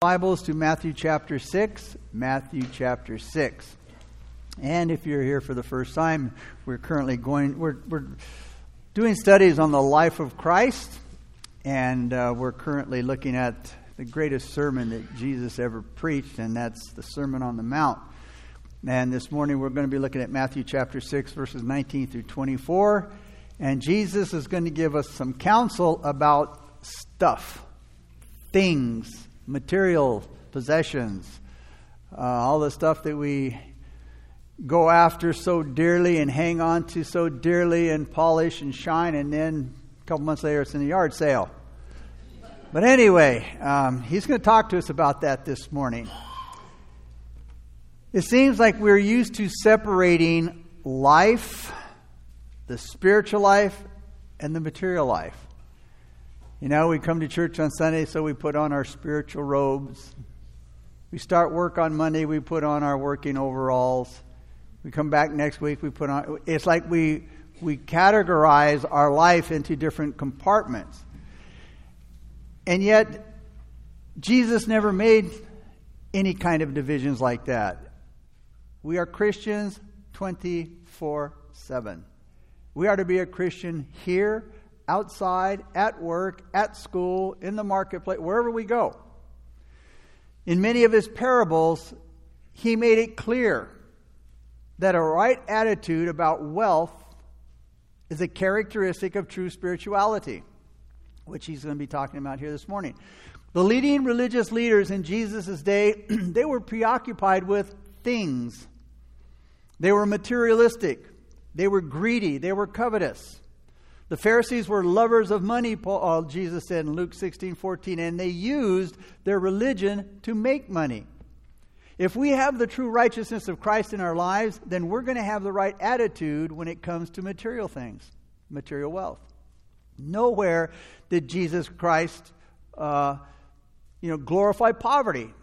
Bibles to Matthew chapter 6. Matthew chapter 6. And if you're here for the first time, we're currently going, we're, we're doing studies on the life of Christ, and uh, we're currently looking at the greatest sermon that Jesus ever preached, and that's the Sermon on the Mount. And this morning we're going to be looking at Matthew chapter 6, verses 19 through 24. And Jesus is going to give us some counsel about stuff, things material possessions, uh, all the stuff that we go after so dearly and hang on to so dearly and polish and shine, and then a couple months later it's in the yard sale. But anyway, um, he's going to talk to us about that this morning. It seems like we're used to separating life, the spiritual life, and the material life. You know, we come to church on Sunday, so we put on our spiritual robes. We start work on Monday, we put on our working overalls. We come back next week, we put on. It's like we, we categorize our life into different compartments. And yet, Jesus never made any kind of divisions like that. We are Christians 24 7. We are to be a Christian here outside, at work, at school, in the marketplace, wherever we go. In many of his parables, he made it clear that a right attitude about wealth is a characteristic of true spirituality, which he's going to be talking about here this morning. The leading religious leaders in Jesus' day, they were preoccupied with things. They were materialistic. They were greedy. They were covetous. The Pharisees were lovers of money, Paul, uh, Jesus said in Luke 16 14, and they used their religion to make money. If we have the true righteousness of Christ in our lives, then we're going to have the right attitude when it comes to material things, material wealth. Nowhere did Jesus Christ, uh, you know, glorify poverty,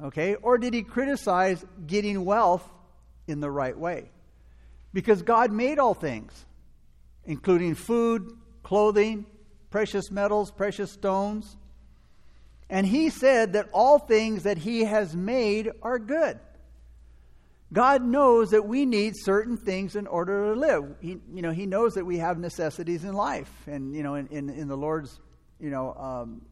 okay, or did he criticize getting wealth in the right way? Because God made all things including food, clothing, precious metals, precious stones. And he said that all things that he has made are good. God knows that we need certain things in order to live. He, you know, he knows that we have necessities in life. And, you know, in, in, in the Lord's, you know, um,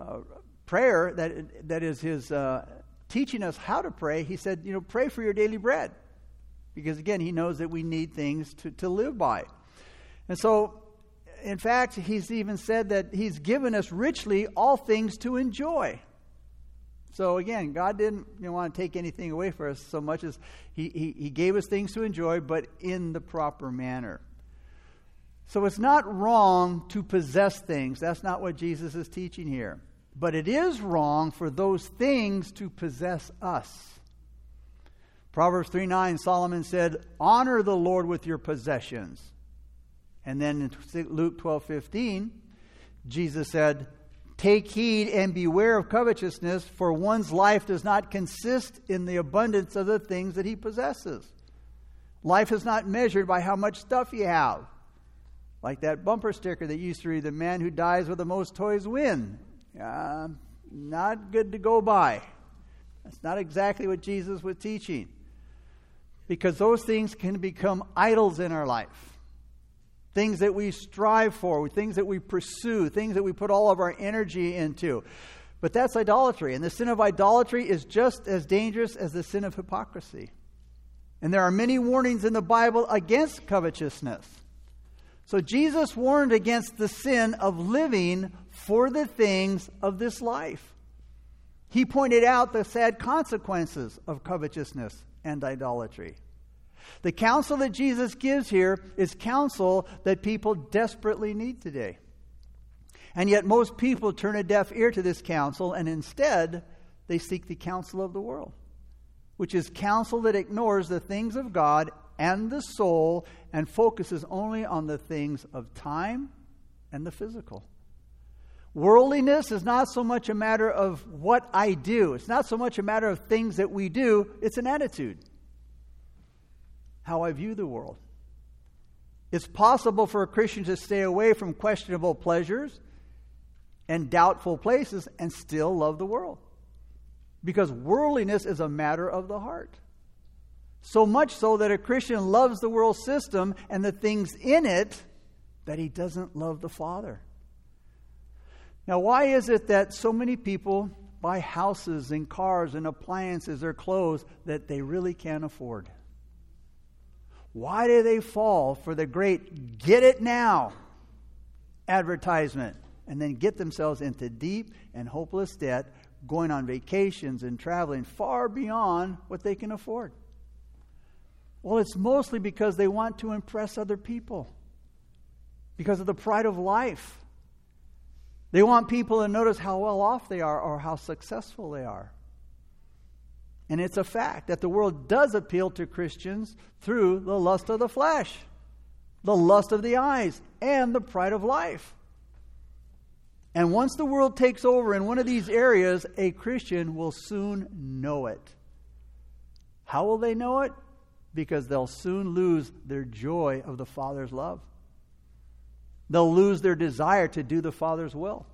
uh, prayer, that, that is his uh, teaching us how to pray, he said, you know, pray for your daily bread. Because, again, he knows that we need things to, to live by. And so, in fact, he's even said that he's given us richly all things to enjoy. So again, God didn't you know, want to take anything away from us so much as he, he, he gave us things to enjoy, but in the proper manner. So it's not wrong to possess things. That's not what Jesus is teaching here. But it is wrong for those things to possess us. Proverbs 3 9, Solomon said, Honor the Lord with your possessions and then in Luke 12 15, Jesus said, Take heed and beware of covetousness, for one's life does not consist in the abundance of the things that he possesses. Life is not measured by how much stuff you have. Like that bumper sticker that used to read, The man who dies with the most toys win. Uh, not good to go by. That's not exactly what Jesus was teaching. Because those things can become idols in our life things that we strive for, things that we pursue, things that we put all of our energy into. But that's idolatry. And the sin of idolatry is just as dangerous as the sin of hypocrisy. And there are many warnings in the Bible against covetousness. So Jesus warned against the sin of living for the things of this life. He pointed out the sad consequences of covetousness and idolatry. The counsel that Jesus gives here is counsel that people desperately need today. And yet, most people turn a deaf ear to this counsel, and instead, they seek the counsel of the world, which is counsel that ignores the things of God and the soul and focuses only on the things of time and the physical. Worldliness is not so much a matter of what I do, it's not so much a matter of things that we do, it's an attitude how I view the world. It's possible for a Christian to stay away from questionable pleasures and doubtful places and still love the world. Because worldliness is a matter of the heart. So much so that a Christian loves the world system and the things in it that he doesn't love the Father. Now, why is it that so many people buy houses and cars and appliances or clothes that they really can't afford? Why do they fall for the great get it now advertisement and then get themselves into deep and hopeless debt, going on vacations and traveling far beyond what they can afford? Well, it's mostly because they want to impress other people, because of the pride of life. They want people to notice how well off they are or how successful they are. And it's a fact that the world does appeal to Christians through the lust of the flesh, the lust of the eyes, and the pride of life. And once the world takes over in one of these areas, a Christian will soon know it. How will they know it? Because they'll soon lose their joy of the Father's love. They'll lose their desire to do the Father's will.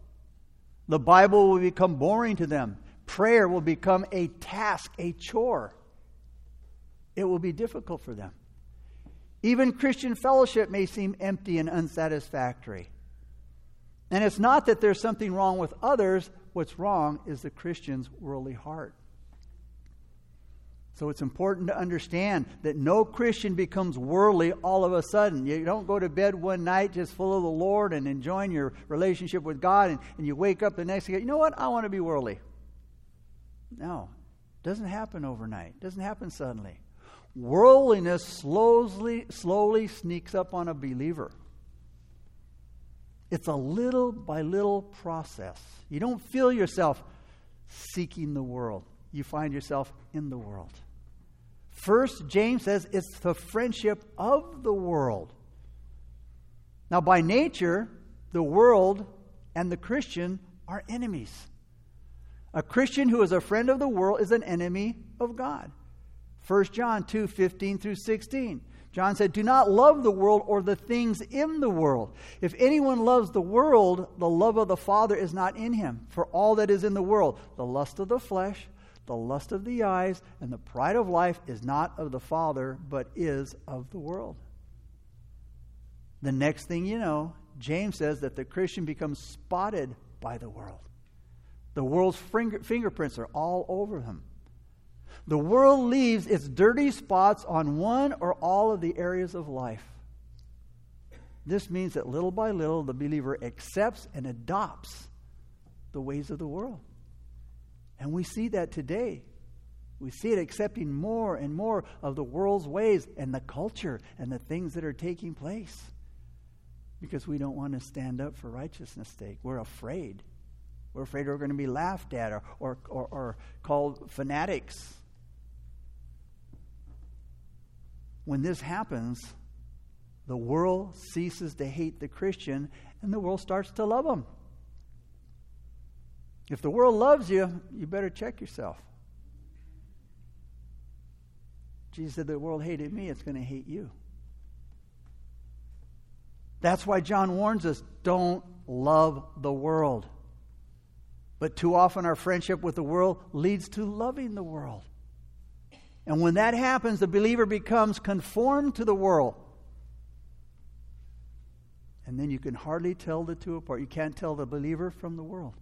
The Bible will become boring to them. Prayer will become a task, a chore. It will be difficult for them. Even Christian fellowship may seem empty and unsatisfactory. And it's not that there's something wrong with others, what's wrong is the Christian's worldly heart. So it's important to understand that no Christian becomes worldly all of a sudden. You don't go to bed one night just full of the Lord and enjoying your relationship with God, and, and you wake up the next day, you know what? I want to be worldly. No, doesn't happen overnight. Doesn't happen suddenly. Worldliness slowly, slowly sneaks up on a believer. It's a little by little process. You don't feel yourself seeking the world. You find yourself in the world. First, James says it's the friendship of the world. Now, by nature, the world and the Christian are enemies. A Christian who is a friend of the world is an enemy of God. 1 John 2 15 through 16. John said, Do not love the world or the things in the world. If anyone loves the world, the love of the Father is not in him. For all that is in the world, the lust of the flesh, the lust of the eyes, and the pride of life is not of the Father, but is of the world. The next thing you know, James says that the Christian becomes spotted by the world. The world's finger, fingerprints are all over him. The world leaves its dirty spots on one or all of the areas of life. This means that little by little the believer accepts and adopts the ways of the world. And we see that today. We see it accepting more and more of the world's ways and the culture and the things that are taking place. Because we don't want to stand up for righteousness' sake. We're afraid. We're afraid we're going to be laughed at or, or, or, or called fanatics. When this happens, the world ceases to hate the Christian and the world starts to love him. If the world loves you, you better check yourself. Jesus said, The world hated me, it's going to hate you. That's why John warns us don't love the world. But too often our friendship with the world leads to loving the world. And when that happens, the believer becomes conformed to the world. And then you can hardly tell the two apart. You can't tell the believer from the world.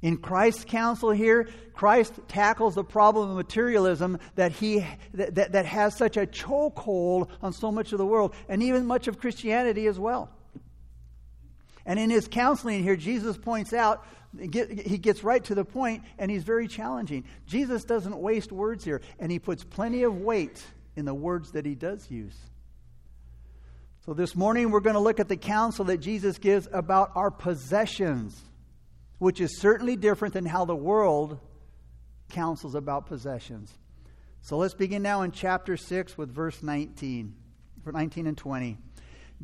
In Christ's counsel here, Christ tackles the problem of materialism that, he, that, that, that has such a chokehold on so much of the world, and even much of Christianity as well. And in his counseling here, Jesus points out, he gets right to the point, and he's very challenging. Jesus doesn't waste words here, and he puts plenty of weight in the words that he does use. So this morning, we're going to look at the counsel that Jesus gives about our possessions which is certainly different than how the world counsels about possessions. So let's begin now in chapter 6 with verse 19, 19 and 20.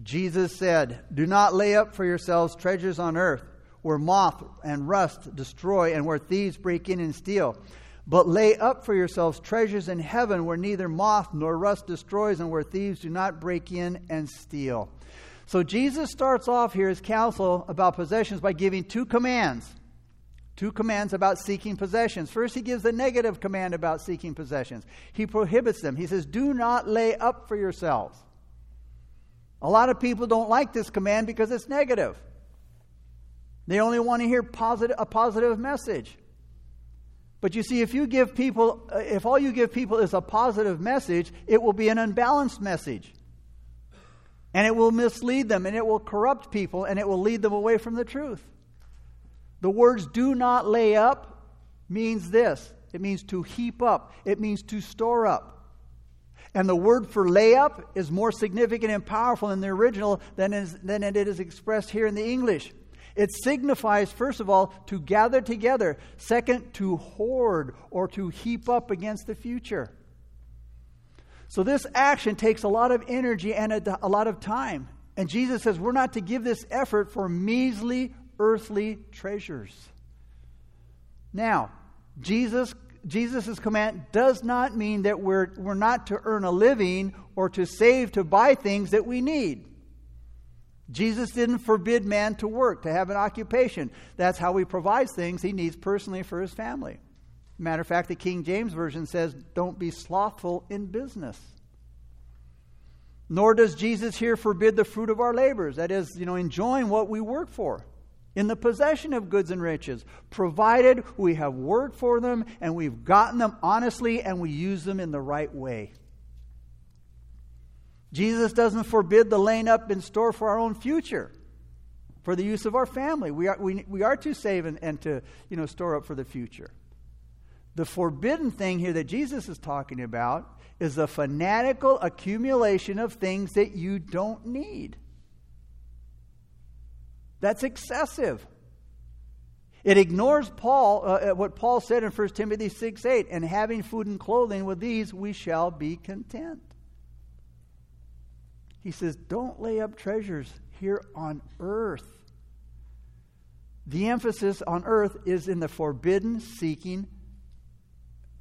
Jesus said, Do not lay up for yourselves treasures on earth, where moth and rust destroy, and where thieves break in and steal. But lay up for yourselves treasures in heaven, where neither moth nor rust destroys, and where thieves do not break in and steal. So Jesus starts off here his counsel about possessions by giving two commands. Two commands about seeking possessions. First, he gives the negative command about seeking possessions. He prohibits them. He says, Do not lay up for yourselves. A lot of people don't like this command because it's negative. They only want to hear positive, a positive message. But you see, if you give people, uh, if all you give people is a positive message, it will be an unbalanced message. And it will mislead them, and it will corrupt people, and it will lead them away from the truth. The words do not lay up means this it means to heap up, it means to store up. And the word for lay up is more significant and powerful in the original than, is, than it is expressed here in the English. It signifies, first of all, to gather together. Second, to hoard or to heap up against the future. So this action takes a lot of energy and a, a lot of time. And Jesus says we're not to give this effort for measly earthly treasures. Now, Jesus Jesus' command does not mean that we're, we're not to earn a living or to save to buy things that we need. Jesus didn't forbid man to work, to have an occupation. That's how he provides things he needs personally for his family. Matter of fact, the King James Version says, don't be slothful in business. Nor does Jesus here forbid the fruit of our labors, that is, you know, enjoying what we work for in the possession of goods and riches, provided we have worked for them and we've gotten them honestly and we use them in the right way. Jesus doesn't forbid the laying up in store for our own future, for the use of our family. We are, we, we are to save and, and to you know, store up for the future. The forbidden thing here that Jesus is talking about is the fanatical accumulation of things that you don't need. That's excessive. It ignores Paul, uh, uh what Paul said in 1 Timothy 6 8, and having food and clothing with these we shall be content. He says, Don't lay up treasures here on earth. The emphasis on earth is in the forbidden seeking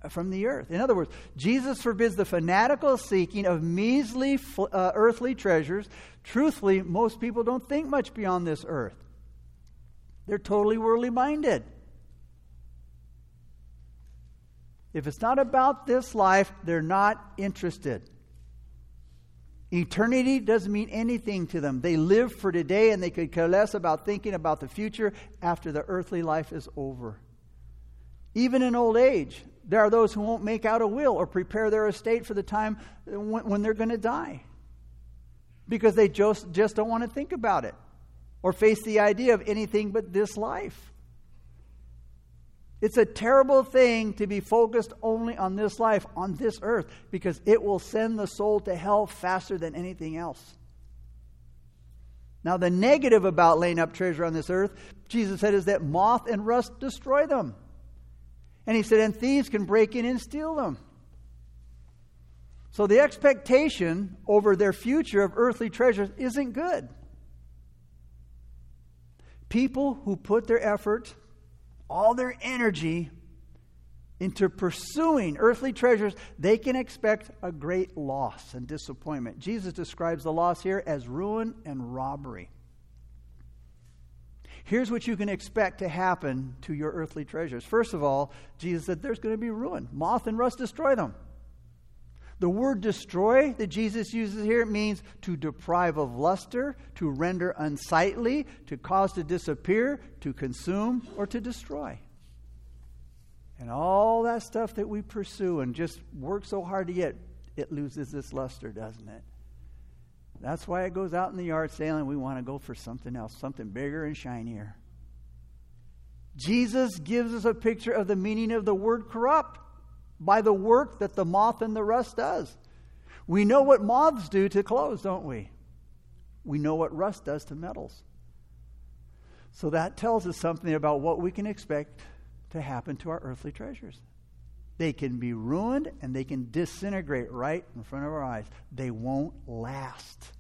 from the earth. In other words, Jesus forbids the fanatical seeking of measly uh, earthly treasures. Truthfully, most people don't think much beyond this earth, they're totally worldly minded. If it's not about this life, they're not interested. Eternity doesn't mean anything to them. They live for today and they could care less about thinking about the future after the earthly life is over. Even in old age, there are those who won't make out a will or prepare their estate for the time when, they're going to die because they just, just don't want to think about it or face the idea of anything but this life. It's a terrible thing to be focused only on this life, on this earth, because it will send the soul to hell faster than anything else. Now, the negative about laying up treasure on this earth, Jesus said, is that moth and rust destroy them. And he said, and thieves can break in and steal them. So the expectation over their future of earthly treasures isn't good. People who put their effort, all their energy into pursuing earthly treasures, they can expect a great loss and disappointment. Jesus describes the loss here as ruin and robbery. Here's what you can expect to happen to your earthly treasures. First of all, Jesus said there's going to be ruin. Moth and rust destroy them. The word destroy that Jesus uses here means to deprive of luster, to render unsightly, to cause to disappear, to consume, or to destroy. And all that stuff that we pursue and just work so hard to get, it loses its luster, doesn't it? That's why it goes out in the yard sale we want to go for something else, something bigger and shinier. Jesus gives us a picture of the meaning of the word corrupt by the work that the moth and the rust does. We know what moths do to clothes, don't we? We know what rust does to metals. So that tells us something about what we can expect to happen to our earthly treasures. They can be ruined and they can disintegrate right in front of our eyes. They won't last.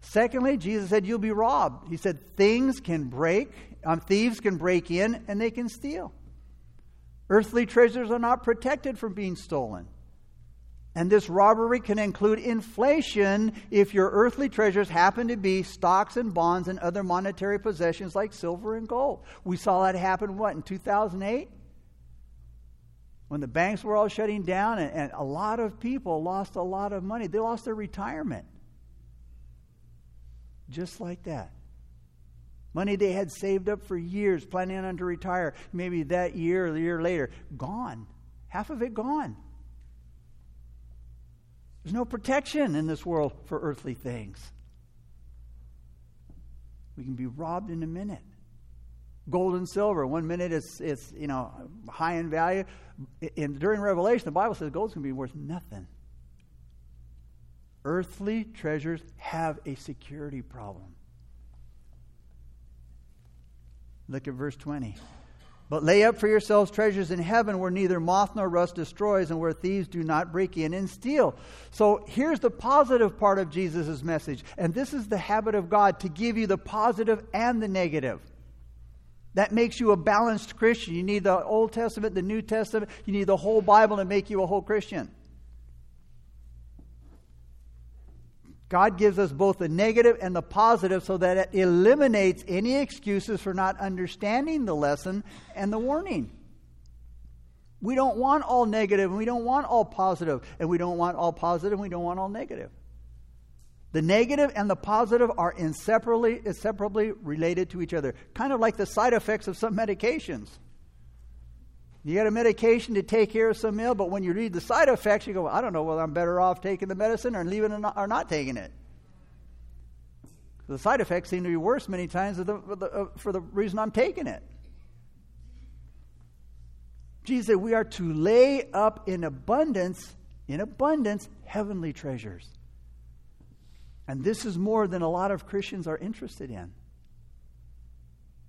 Secondly, Jesus said, You'll be robbed. He said, Things can break, um, thieves can break in and they can steal. Earthly treasures are not protected from being stolen. And this robbery can include inflation if your earthly treasures happen to be stocks and bonds and other monetary possessions like silver and gold. We saw that happen, what, in 2008? When the banks were all shutting down and, and a lot of people lost a lot of money. They lost their retirement. Just like that. Money they had saved up for years, planning on to retire, maybe that year or the year later, gone. Half of it gone. There's no protection in this world for earthly things. We can be robbed in a minute. Gold and silver, one minute it's, it's you know, high in value. And during Revelation, the Bible says gold's going to be worth nothing. Earthly treasures have a security problem. Look at verse 20. But lay up for yourselves treasures in heaven where neither moth nor rust destroys and where thieves do not break in and steal. So here's the positive part of Jesus' message. And this is the habit of God to give you the positive and the negative. That makes you a balanced Christian. You need the Old Testament, the New Testament, you need the whole Bible to make you a whole Christian. God gives us both the negative and the positive so that it eliminates any excuses for not understanding the lesson and the warning. We don't want all negative and we don't want all positive, and we don't want all positive and we don't want all negative. The negative and the positive are inseparably, inseparably related to each other, kind of like the side effects of some medications. You get a medication to take care of some ill, but when you read the side effects, you go, well, I don't know whether I'm better off taking the medicine or leaving it or not taking it. The side effects seem to be worse many times for the, for the uh, reason I'm taking it. Jesus said we are to lay up in abundance, in abundance, heavenly treasures. And this is more than a lot of Christians are interested in.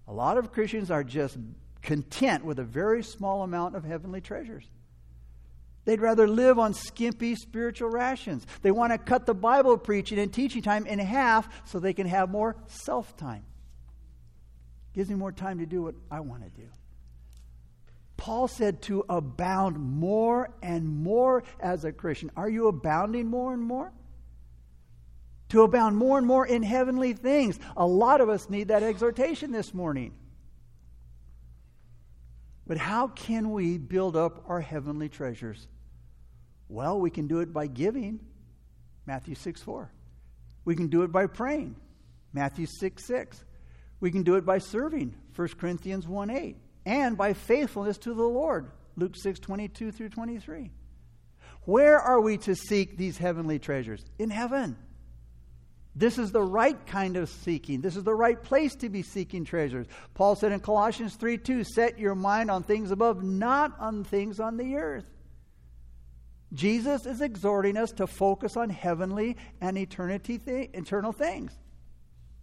A lot of Christians are just content with a very small amount of heavenly treasures. They'd rather live on skimpy spiritual rations. They want to cut the Bible preaching and teaching time in half so they can have more self time. Gives me more time to do what I want to do. Paul said to abound more and more as a Christian. Are you abounding more and more? To abound more and more in heavenly things. A lot of us need that exhortation this morning. But how can we build up our heavenly treasures? Well, we can do it by giving, Matthew 6 4. We can do it by praying, Matthew 6 6. We can do it by serving, 1 Corinthians 1 8. And by faithfulness to the Lord, Luke 6 22 through 23. Where are we to seek these heavenly treasures? In heaven. This is the right kind of seeking. This is the right place to be seeking treasures. Paul said in Colossians 3 2, set your mind on things above, not on things on the earth. Jesus is exhorting us to focus on heavenly and eternity th- eternal things.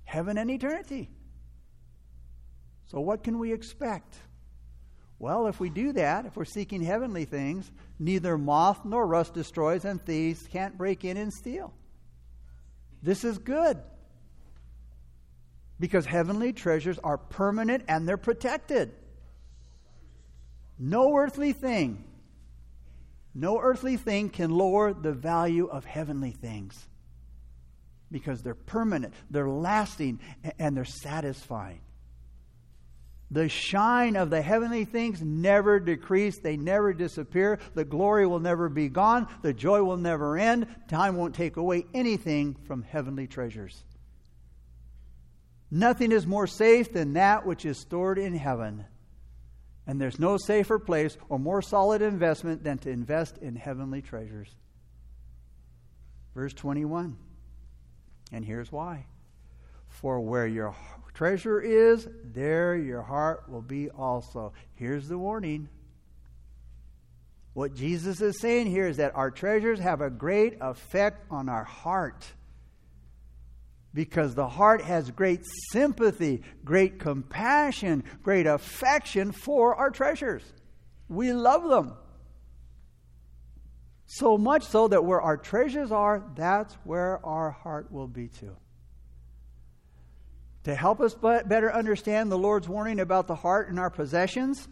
Heaven and eternity. So, what can we expect? Well, if we do that, if we're seeking heavenly things, neither moth nor rust destroys, and thieves can't break in and steal. This is good. Because heavenly treasures are permanent and they're protected. No earthly thing, no earthly thing can lower the value of heavenly things. Because they're permanent, they're lasting, and they're satisfying. The shine of the heavenly things never decrease, they never disappear. The glory will never be gone, the joy will never end. Time won't take away anything from heavenly treasures. Nothing is more safe than that which is stored in heaven. And there's no safer place or more solid investment than to invest in heavenly treasures. Verse 21. And here's why. For where your treasure is, there your heart will be also. Here's the warning. What Jesus is saying here is that our treasures have a great effect on our heart. Because the heart has great sympathy, great compassion, great affection for our treasures. We love them. So much so that where our treasures are, that's where our heart will be too. To help us but better understand the Lord's warning about the heart and our possessions,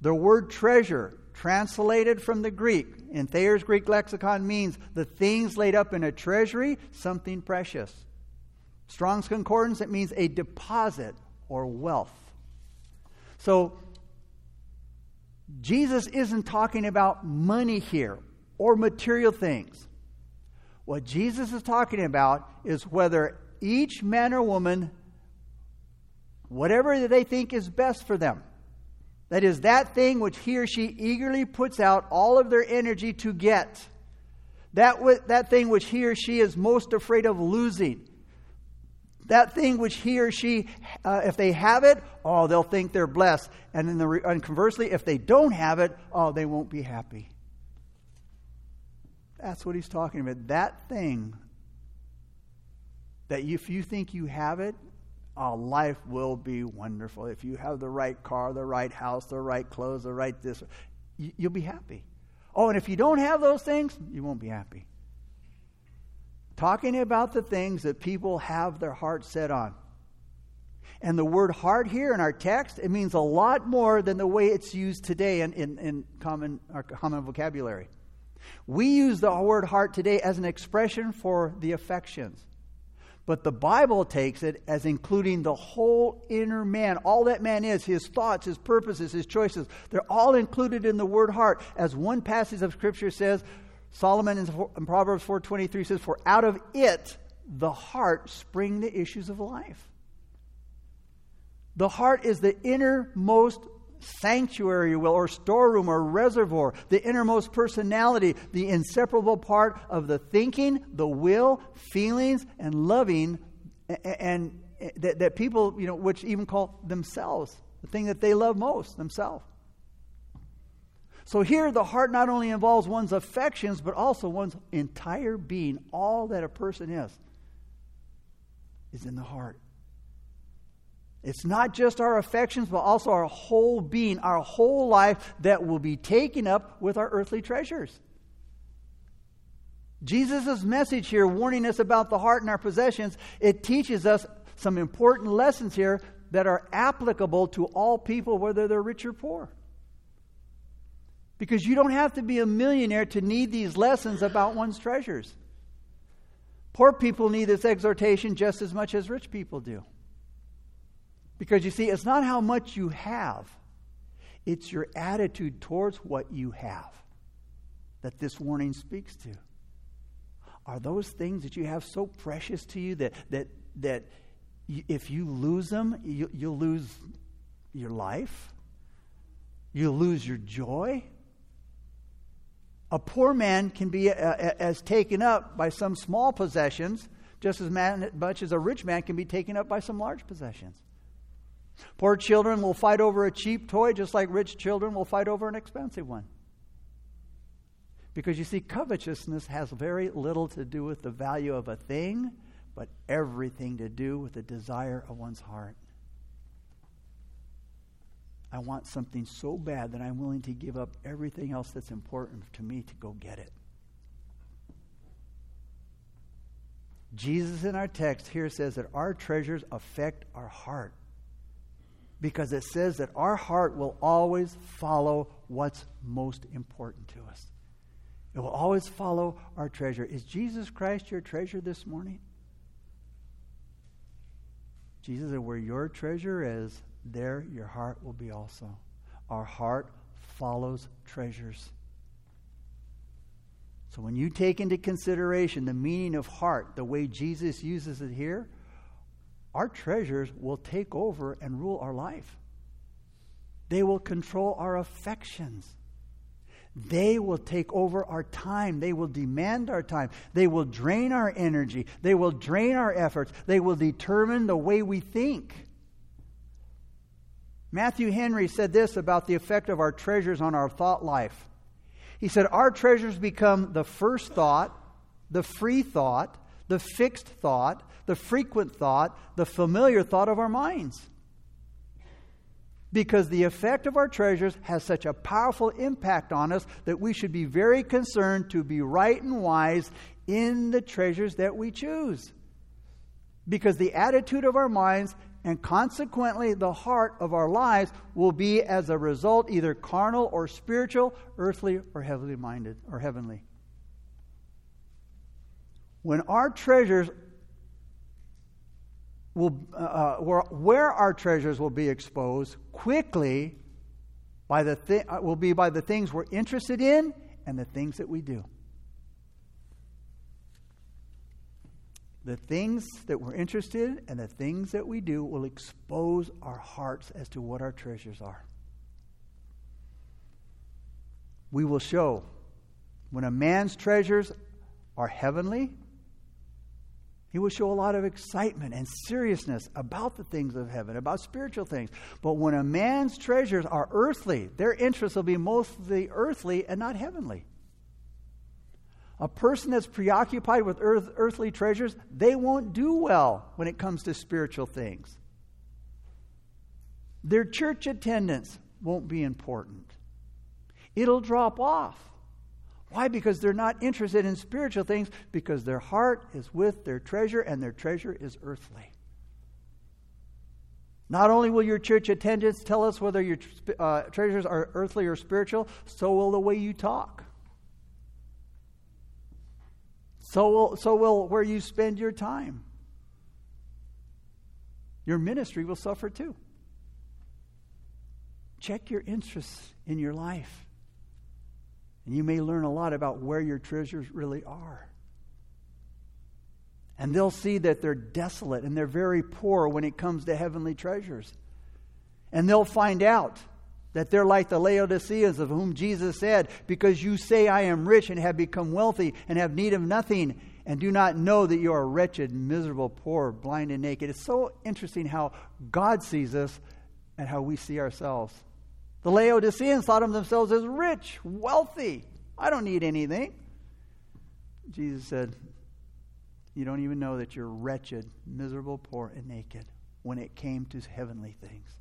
the word treasure translated from the Greek in Thayer's Greek lexicon means the things laid up in a treasury, something precious. Strong's Concordance, it means a deposit or wealth. So, Jesus isn't talking about money here or material things. What Jesus is talking about is whether each man or woman, whatever they think is best for them, that is, that thing which he or she eagerly puts out all of their energy to get, that, that thing which he or she is most afraid of losing, that thing which he or she, uh, if they have it, oh, they'll think they're blessed. And, then the, and conversely, if they don't have it, oh, they won't be happy. That's what he's talking about. That thing that if you think you have it, oh, life will be wonderful. If you have the right car, the right house, the right clothes, the right this, you'll be happy. Oh, and if you don't have those things, you won't be happy talking about the things that people have their heart set on. And the word heart here in our text, it means a lot more than the way it's used today in, in, in common, our common vocabulary. We use the word heart today as an expression for the affections. But the Bible takes it as including the whole inner man. All that man is, his thoughts, his purposes, his choices, they're all included in the word heart. As one passage of Scripture says, Solomon in Proverbs 4:23 says, "For out of it the heart spring the issues of life." The heart is the innermost sanctuary, will, or storeroom or reservoir, the innermost personality, the inseparable part of the thinking, the will, feelings, and loving, and, and that, that people, you know, which even call themselves, the thing that they love most, themselves. So here, the heart not only involves one's affections, but also one's entire being. All that a person is, is in the heart. It's not just our affections, but also our whole being, our whole life that will be taken up with our earthly treasures. Jesus' message here, warning us about the heart and our possessions, it teaches us some important lessons here that are applicable to all people, whether they're rich or poor. Because you don't have to be a millionaire to need these lessons about one's treasures. Poor people need this exhortation just as much as rich people do. Because you see, it's not how much you have, it's your attitude towards what you have that this warning speaks to. Are those things that you have so precious to you that, that, that if you lose them, you, you'll lose your life? You'll lose your joy? A poor man can be uh, uh, as taken up by some small possessions just as much as a rich man can be taken up by some large possessions. Poor children will fight over a cheap toy just like rich children will fight over an expensive one. Because you see, covetousness has very little to do with the value of a thing, but everything to do with the desire of one's heart. I want something so bad that I'm willing to give up everything else that's important to me to go get it. Jesus in our text here says that our treasures affect our heart because it says that our heart will always follow what's most important to us. It will always follow our treasure. Is Jesus Christ your treasure this morning? Jesus said, Where your treasure is, there your heart will be also. Our heart follows treasures. So when you take into consideration the meaning of heart, the way Jesus uses it here, our treasures will take over and rule our life. They will control our affections. They will take over our time. They will demand our time. They will drain our energy. They will drain our efforts. They will determine the way we think. Matthew Henry said this about the effect of our treasures on our thought life. He said, Our treasures become the first thought, the free thought, the fixed thought, the frequent thought, the familiar thought of our minds. Because the effect of our treasures has such a powerful impact on us that we should be very concerned to be right and wise in the treasures that we choose. Because the attitude of our minds And consequently, the heart of our lives will be, as a result, either carnal or spiritual, earthly or heavenly minded or heavenly. When our treasures will, uh, uh where, our treasures will be exposed quickly by the thi- uh, will be by the things we're interested in and the things that we do. The things that we're interested in and the things that we do will expose our hearts as to what our treasures are. We will show when a man's treasures are heavenly, he will show a lot of excitement and seriousness about the things of heaven, about spiritual things. But when a man's treasures are earthly, their interests will be mostly earthly and not heavenly. A person that's preoccupied with earth, earthly treasures, they won't do well when it comes to spiritual things. Their church attendance won't be important. It'll drop off. Why? Because they're not interested in spiritual things, because their heart is with their treasure, and their treasure is earthly. Not only will your church attendance tell us whether your uh, treasures are earthly or spiritual, so will the way you talk. So will, so will where you spend your time. Your ministry will suffer too. Check your interests in your life. And you may learn a lot about where your treasures really are. And they'll see that they're desolate and they're very poor when it comes to heavenly treasures. And they'll find out that they're like the Laodiceans of whom Jesus said, Because you say, I am rich and have become wealthy and have need of nothing, and do not know that you are wretched, miserable, poor, blind, and naked. It's so interesting how God sees us and how we see ourselves. The Laodiceans thought of themselves as rich, wealthy. I don't need anything. Jesus said, You don't even know that you're wretched, miserable, poor, and naked when it came to heavenly things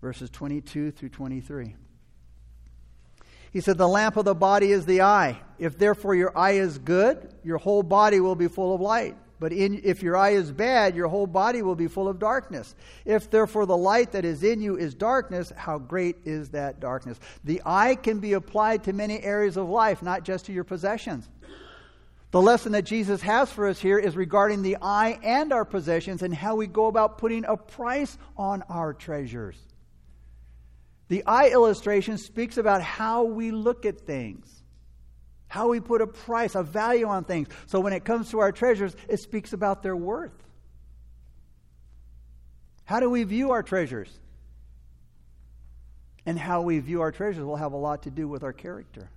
verses 22 through 23. He said, The lamp of the body is the eye. If therefore your eye is good, your whole body will be full of light. But in, if your eye is bad, your whole body will be full of darkness. If therefore the light that is in you is darkness, how great is that darkness? The eye can be applied to many areas of life, not just to your possessions. The lesson that Jesus has for us here is regarding the eye and our possessions and how we go about putting a price on our treasures. The eye illustration speaks about how we look at things, how we put a price, a value on things. So when it comes to our treasures, it speaks about their worth. How do we view our treasures? And how we view our treasures will have a lot to do with our character.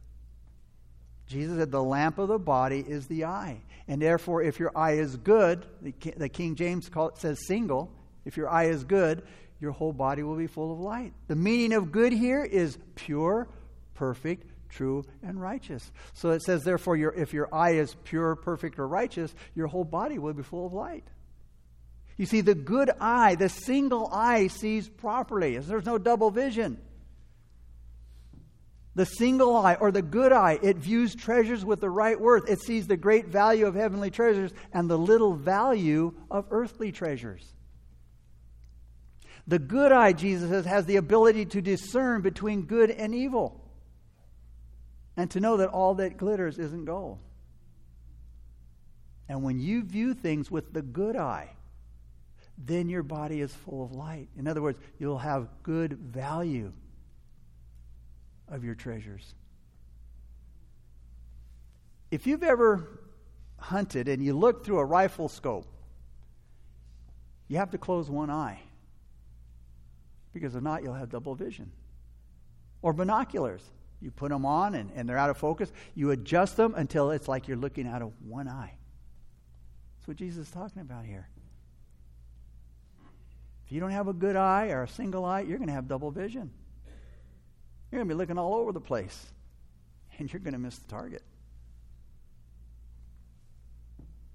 Jesus said, The lamp of the body is the eye. And therefore, if your eye is good, the King James says single, if your eye is good, your whole body will be full of light. The meaning of good here is pure, perfect, true, and righteous. So it says, therefore, your, if your eye is pure, perfect, or righteous, your whole body will be full of light. You see, the good eye, the single eye, sees properly. There's no double vision. The single eye, or the good eye, it views treasures with the right worth. It sees the great value of heavenly treasures and the little value of earthly treasures. The good eye, Jesus says, has the ability to discern between good and evil and to know that all that glitters isn't gold. And when you view things with the good eye, then your body is full of light. In other words, you'll have good value of your treasures. If you've ever hunted and you look through a rifle scope, you have to close one eye because if not, you'll have double vision. Or binoculars. You put them on and, and they're out of focus. You adjust them until it's like you're looking out of one eye. That's what Jesus is talking about here. If you don't have a good eye or a single eye, you're going to have double vision. You're going to be looking all over the place, and you're going to miss the target.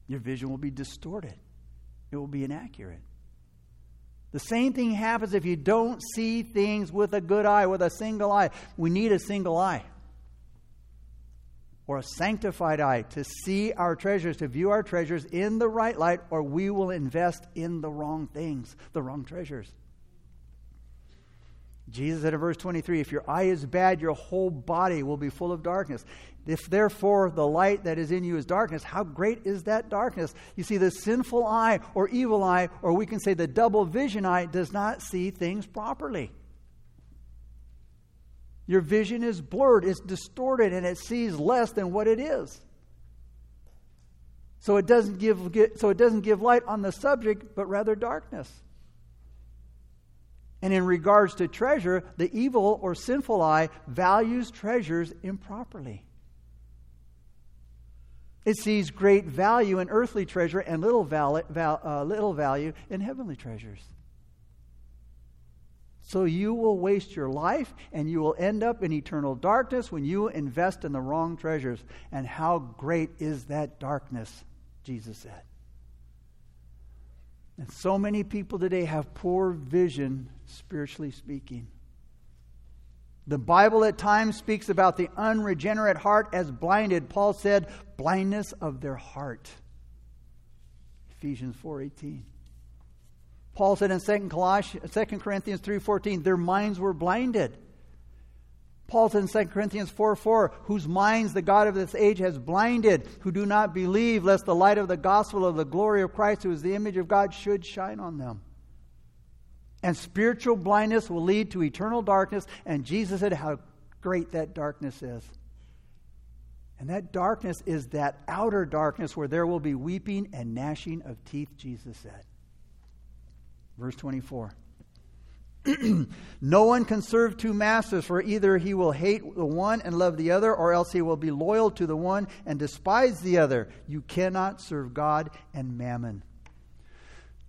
Your vision will be distorted, it will be inaccurate. The same thing happens if you don't see things with a good eye, with a single eye. We need a single eye. or a sanctified eye to see our treasures, to view our treasures in the right light, or we will invest in the wrong things, the wrong treasures. Jesus said in verse 23 If your eye is bad, your whole body will be full of darkness. If therefore the light that is in you is darkness, how great is that darkness? You see, the sinful eye or evil eye, or we can say the double vision eye, does not see things properly. Your vision is blurred, it's distorted, and it sees less than what it is. So it doesn't give, so it doesn't give light on the subject, but rather darkness. And in regards to treasure, the evil or sinful eye values treasures improperly. It sees great value in earthly treasure and little, val- val- uh, little value in heavenly treasures. So you will waste your life and you will end up in eternal darkness when you invest in the wrong treasures. And how great is that darkness, Jesus said. And so many people today have poor vision, spiritually speaking. The Bible at times speaks about the unregenerate heart as blinded. Paul said, blindness of their heart. Ephesians 4:18. Paul said in 2 Corinthians 3:14, their minds were blinded. Paul said in 2 Corinthians 4 4, whose minds the God of this age has blinded, who do not believe, lest the light of the gospel of the glory of Christ, who is the image of God, should shine on them. And spiritual blindness will lead to eternal darkness. And Jesus said how great that darkness is. And that darkness is that outer darkness where there will be weeping and gnashing of teeth, Jesus said. Verse 24. no one can serve two masters, for either he will hate the one and love the other, or else he will be loyal to the one and despise the other. You cannot serve God and mammon.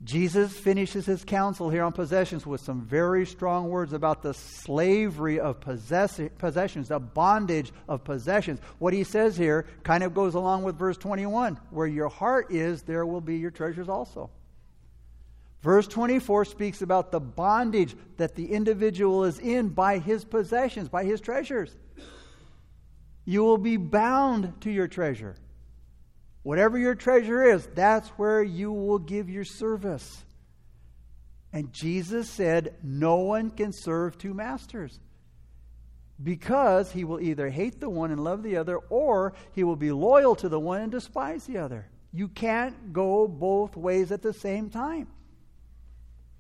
Jesus finishes his counsel here on possessions with some very strong words about the slavery of possessions, the bondage of possessions. What he says here kind of goes along with verse 21 where your heart is, there will be your treasures also. Verse 24 speaks about the bondage that the individual is in by his possessions, by his treasures. You will be bound to your treasure. Whatever your treasure is, that's where you will give your service. And Jesus said, No one can serve two masters because he will either hate the one and love the other, or he will be loyal to the one and despise the other. You can't go both ways at the same time.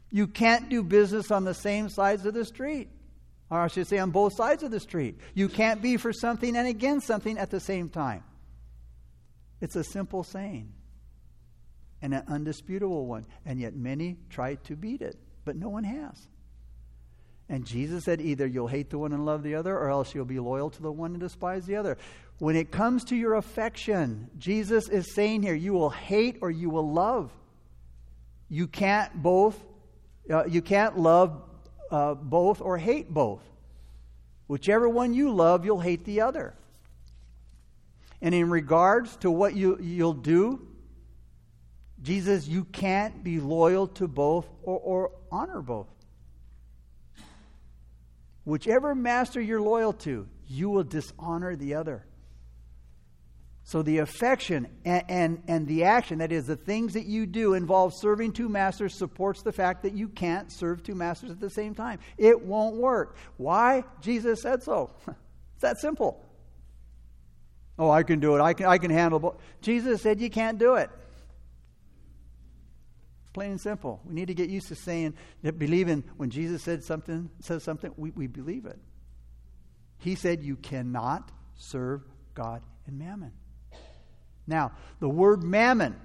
You can't do business on the same sides of the street. Or I should say, on both sides of the street. You can't be for something and against something at the same time. It's a simple saying and an undisputable one. And yet many try to beat it, but no one has. And Jesus said, either you'll hate the one and love the other, or else you'll be loyal to the one and despise the other. When it comes to your affection, Jesus is saying here, you will hate or you will love. You can't both uh, you can't love uh, both or hate both. Whichever one you love, you'll hate the other. And in regards to what you, you'll do, Jesus, you can't be loyal to both or, or honor both. Whichever master you're loyal to, you will dishonor the other. So the affection and, and, and, the action, that is, the things that you do involve serving two masters, supports the fact that you can't serve two masters at the same time. It won't work. Why? Jesus said so. it's that simple. Oh, I can do it. I can, I can handle both. Jesus said you can't do it. Plain and simple. We need to get used to saying that believing when Jesus said something, says something, we, we believe it. He said you cannot serve God and mammon. Now, the word mammon,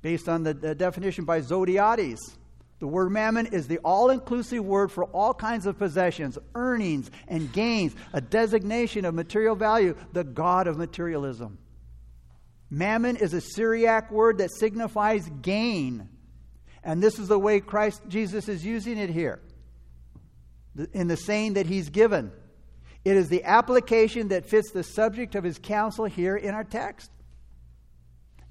based on the, the definition by Zodhiates, the word mammon is the all inclusive word for all kinds of possessions, earnings, and gains, a designation of material value, the God of materialism. Mammon is a Syriac word that signifies gain. And this is the way Christ Jesus is using it here in the saying that he's given. It is the application that fits the subject of his counsel here in our text.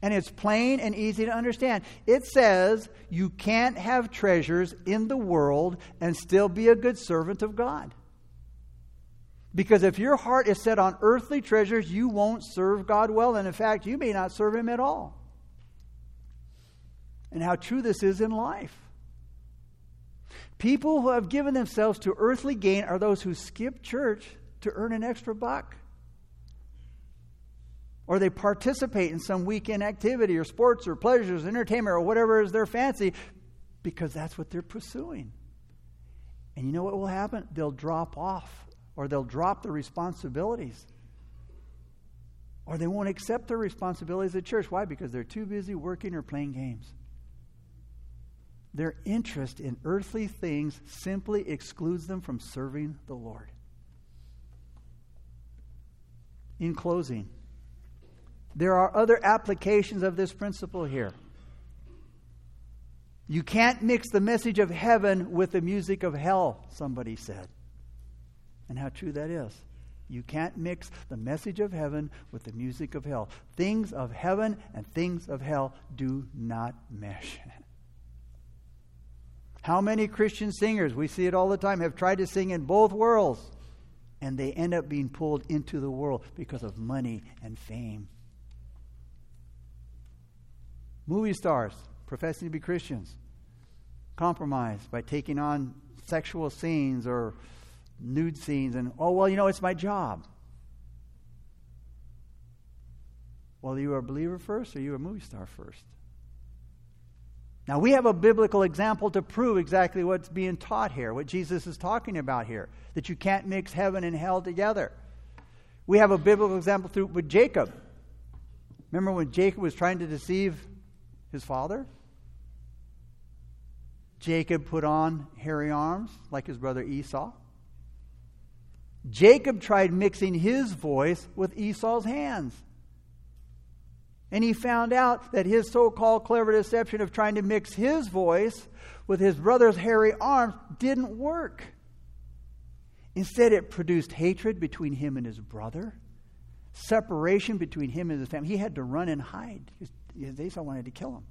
And it's plain and easy to understand. It says you can't have treasures in the world and still be a good servant of God. Because if your heart is set on earthly treasures, you won't serve God well. And in fact, you may not serve Him at all. And how true this is in life. People who have given themselves to earthly gain are those who skip church to earn an extra buck. Or they participate in some weekend activity or sports or pleasures, entertainment, or whatever is their fancy because that's what they're pursuing. And you know what will happen? They'll drop off or they'll drop the responsibilities. Or they won't accept their responsibilities at church. Why? Because they're too busy working or playing games. Their interest in earthly things simply excludes them from serving the Lord. In closing, there are other applications of this principle here. You can't mix the message of heaven with the music of hell, somebody said. And how true that is. You can't mix the message of heaven with the music of hell. Things of heaven and things of hell do not mesh. How many Christian singers, we see it all the time, have tried to sing in both worlds and they end up being pulled into the world because of money and fame? Movie stars professing to be Christians compromise by taking on sexual scenes or nude scenes and, oh, well, you know, it's my job. Well, are you a believer first or are you a movie star first? Now, we have a biblical example to prove exactly what's being taught here, what Jesus is talking about here, that you can't mix heaven and hell together. We have a biblical example through with Jacob. Remember when Jacob was trying to deceive his father? Jacob put on hairy arms like his brother Esau. Jacob tried mixing his voice with Esau's hands. And he found out that his so called clever deception of trying to mix his voice with his brother's hairy arms didn't work. Instead, it produced hatred between him and his brother, separation between him and his family. He had to run and hide. Esau wanted to kill him.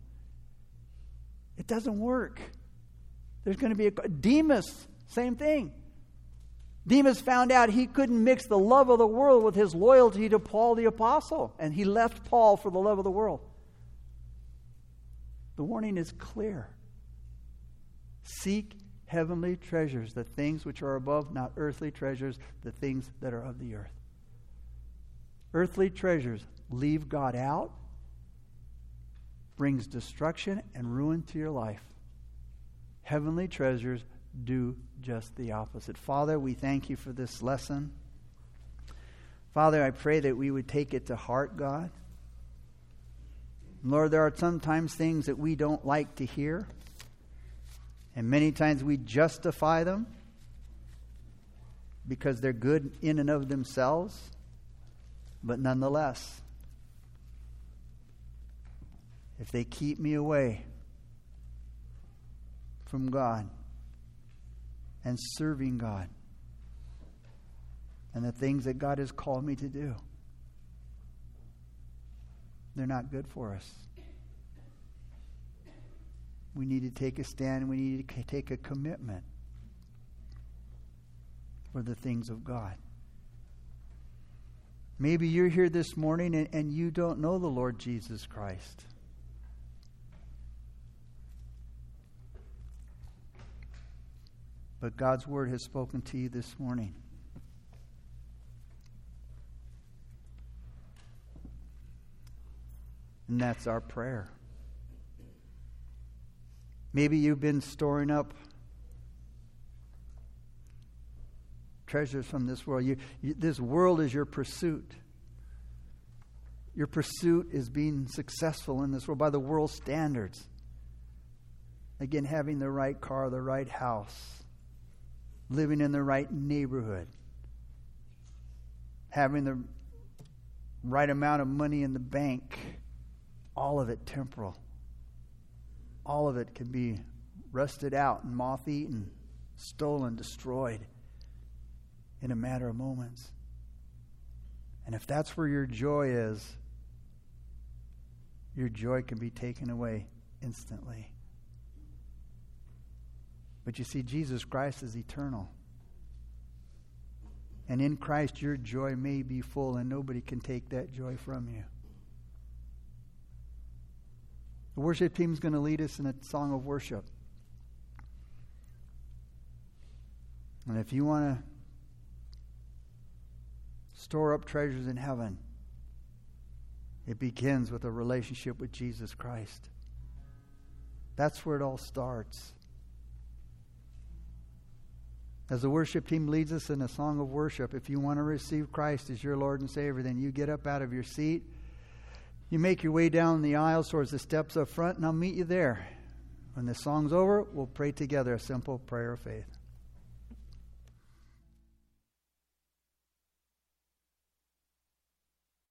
It doesn't work. There's going to be a Demas, same thing. Demas found out he couldn't mix the love of the world with his loyalty to Paul the apostle, and he left Paul for the love of the world. The warning is clear. Seek heavenly treasures, the things which are above, not earthly treasures, the things that are of the earth. Earthly treasures leave God out, brings destruction and ruin to your life. Heavenly treasures do just the opposite. Father, we thank you for this lesson. Father, I pray that we would take it to heart, God. Lord, there are sometimes things that we don't like to hear, and many times we justify them because they're good in and of themselves, but nonetheless, if they keep me away from God, and serving God and the things that God has called me to do. They're not good for us. We need to take a stand. We need to take a commitment for the things of God. Maybe you're here this morning and, and you don't know the Lord Jesus Christ. But God's word has spoken to you this morning. And that's our prayer. Maybe you've been storing up treasures from this world. You, you, this world is your pursuit. Your pursuit is being successful in this world by the world's standards. Again, having the right car, the right house living in the right neighborhood, having the right amount of money in the bank, all of it temporal. All of it can be rusted out and moth eaten, stolen, destroyed in a matter of moments. And if that's where your joy is, your joy can be taken away instantly. But you see, Jesus Christ is eternal. And in Christ, your joy may be full, and nobody can take that joy from you. The worship team is going to lead us in a song of worship. And if you want to store up treasures in heaven, it begins with a relationship with Jesus Christ. That's where it all starts. As the worship team leads us in a song of worship, if you want to receive Christ as your Lord and Savior, then you get up out of your seat you make your way down the aisles towards the steps up front, and I'll meet you there. When the song's over, we'll pray together a simple prayer of faith.